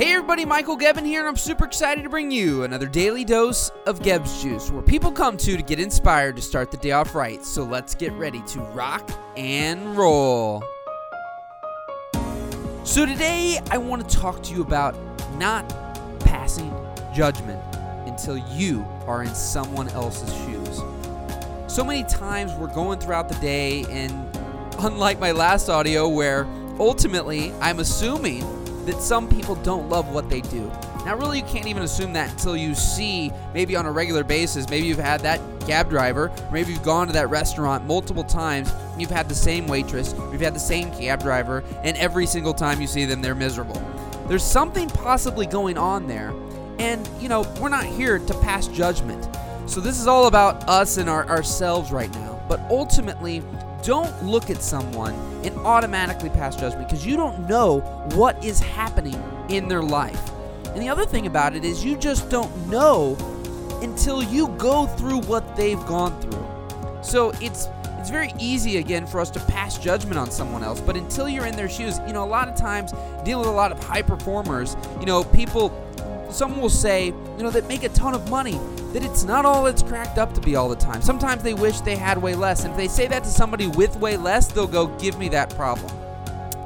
Hey everybody, Michael Gebben here, and I'm super excited to bring you another daily dose of Gebbs Juice, where people come to to get inspired to start the day off right. So let's get ready to rock and roll. So today I want to talk to you about not passing judgment until you are in someone else's shoes. So many times we're going throughout the day, and unlike my last audio, where ultimately I'm assuming that some people don't love what they do. Now, really, you can't even assume that until you see, maybe on a regular basis, maybe you've had that cab driver, or maybe you've gone to that restaurant multiple times, you've had the same waitress, you've had the same cab driver, and every single time you see them, they're miserable. There's something possibly going on there, and, you know, we're not here to pass judgment. So, this is all about us and our, ourselves right now. But ultimately, don't look at someone and automatically pass judgment because you don't know what is happening in their life. And the other thing about it is you just don't know until you go through what they've gone through. So it's it's very easy again for us to pass judgment on someone else, but until you're in their shoes, you know, a lot of times dealing with a lot of high performers, you know, people some will say, you know, that make a ton of money, that it's not all it's cracked up to be all the time. Sometimes they wish they had way less. And if they say that to somebody with way less, they'll go, give me that problem.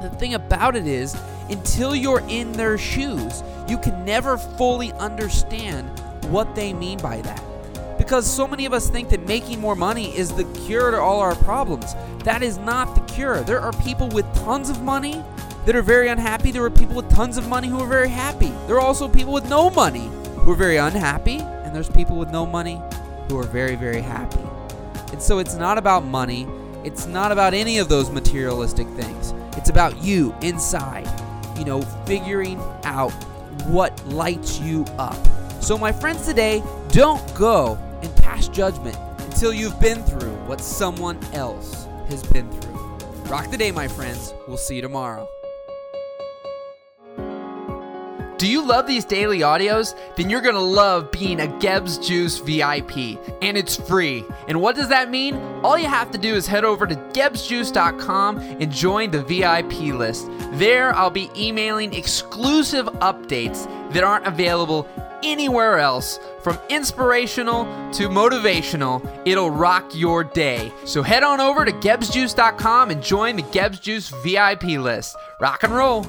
The thing about it is, until you're in their shoes, you can never fully understand what they mean by that. Because so many of us think that making more money is the cure to all our problems. That is not the cure. There are people with tons of money that are very unhappy. There are people with tons of money who are very happy. There are also people with no money who are very unhappy. There's people with no money who are very, very happy. And so it's not about money. It's not about any of those materialistic things. It's about you inside, you know, figuring out what lights you up. So, my friends, today, don't go and pass judgment until you've been through what someone else has been through. Rock the day, my friends. We'll see you tomorrow. Do you love these daily audios? Then you're gonna love being a Gebbs Juice VIP, and it's free. And what does that mean? All you have to do is head over to gebsjuice.com and join the VIP list. There, I'll be emailing exclusive updates that aren't available anywhere else. From inspirational to motivational, it'll rock your day. So head on over to gebsjuice.com and join the Gebbs Juice VIP list. Rock and roll.